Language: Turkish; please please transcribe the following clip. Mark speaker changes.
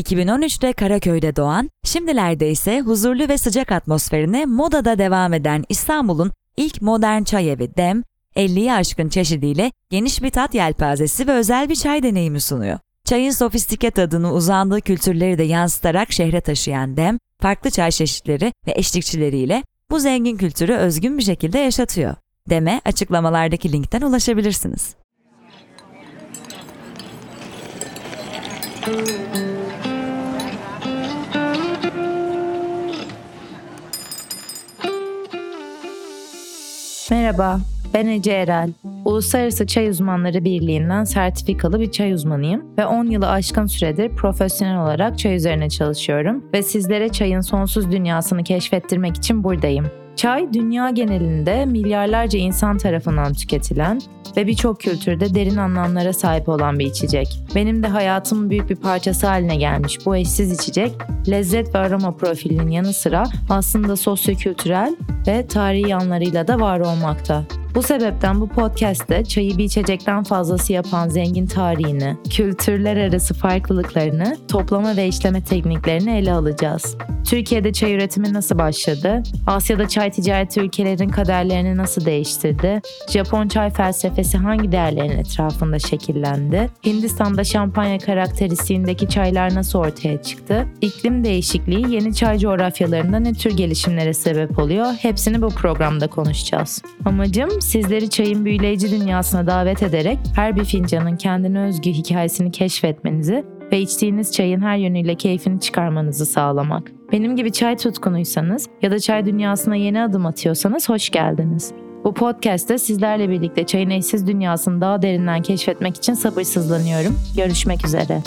Speaker 1: 2013'te Karaköy'de doğan, şimdilerde ise huzurlu ve sıcak atmosferine modada devam eden İstanbul'un ilk modern çay evi Dem, 50'yi aşkın çeşidiyle geniş bir tat yelpazesi ve özel bir çay deneyimi sunuyor. Çayın sofistike tadını uzandığı kültürleri de yansıtarak şehre taşıyan Dem, farklı çay çeşitleri ve eşlikçileriyle bu zengin kültürü özgün bir şekilde yaşatıyor. Dem'e açıklamalardaki linkten ulaşabilirsiniz.
Speaker 2: Merhaba, ben Ece Erel. Uluslararası Çay Uzmanları Birliği'nden sertifikalı bir çay uzmanıyım ve 10 yılı aşkın süredir profesyonel olarak çay üzerine çalışıyorum ve sizlere çayın sonsuz dünyasını keşfettirmek için buradayım. Çay dünya genelinde milyarlarca insan tarafından tüketilen ve birçok kültürde derin anlamlara sahip olan bir içecek. Benim de hayatımın büyük bir parçası haline gelmiş bu eşsiz içecek, lezzet ve aroma profilinin yanı sıra aslında sosyokültürel ve tarihi yanlarıyla da var olmakta. Bu sebepten bu podcast'te çayı bir içecekten fazlası yapan zengin tarihini, kültürler arası farklılıklarını, toplama ve işleme tekniklerini ele alacağız. Türkiye'de çay üretimi nasıl başladı? Asya'da çay ticareti ülkelerin kaderlerini nasıl değiştirdi? Japon çay felsefesi hangi değerlerin etrafında şekillendi? Hindistan'da şampanya karakteristiğindeki çaylar nasıl ortaya çıktı? İklim değişikliği yeni çay coğrafyalarında ne tür gelişimlere sebep oluyor? Hepsini bu programda konuşacağız. Amacım sizleri çayın büyüleyici dünyasına davet ederek her bir fincanın kendine özgü hikayesini keşfetmenizi ve içtiğiniz çayın her yönüyle keyfini çıkarmanızı sağlamak. Benim gibi çay tutkunuysanız ya da çay dünyasına yeni adım atıyorsanız hoş geldiniz. Bu podcast'te sizlerle birlikte çayın eşsiz dünyasını daha derinden keşfetmek için sabırsızlanıyorum. Görüşmek üzere.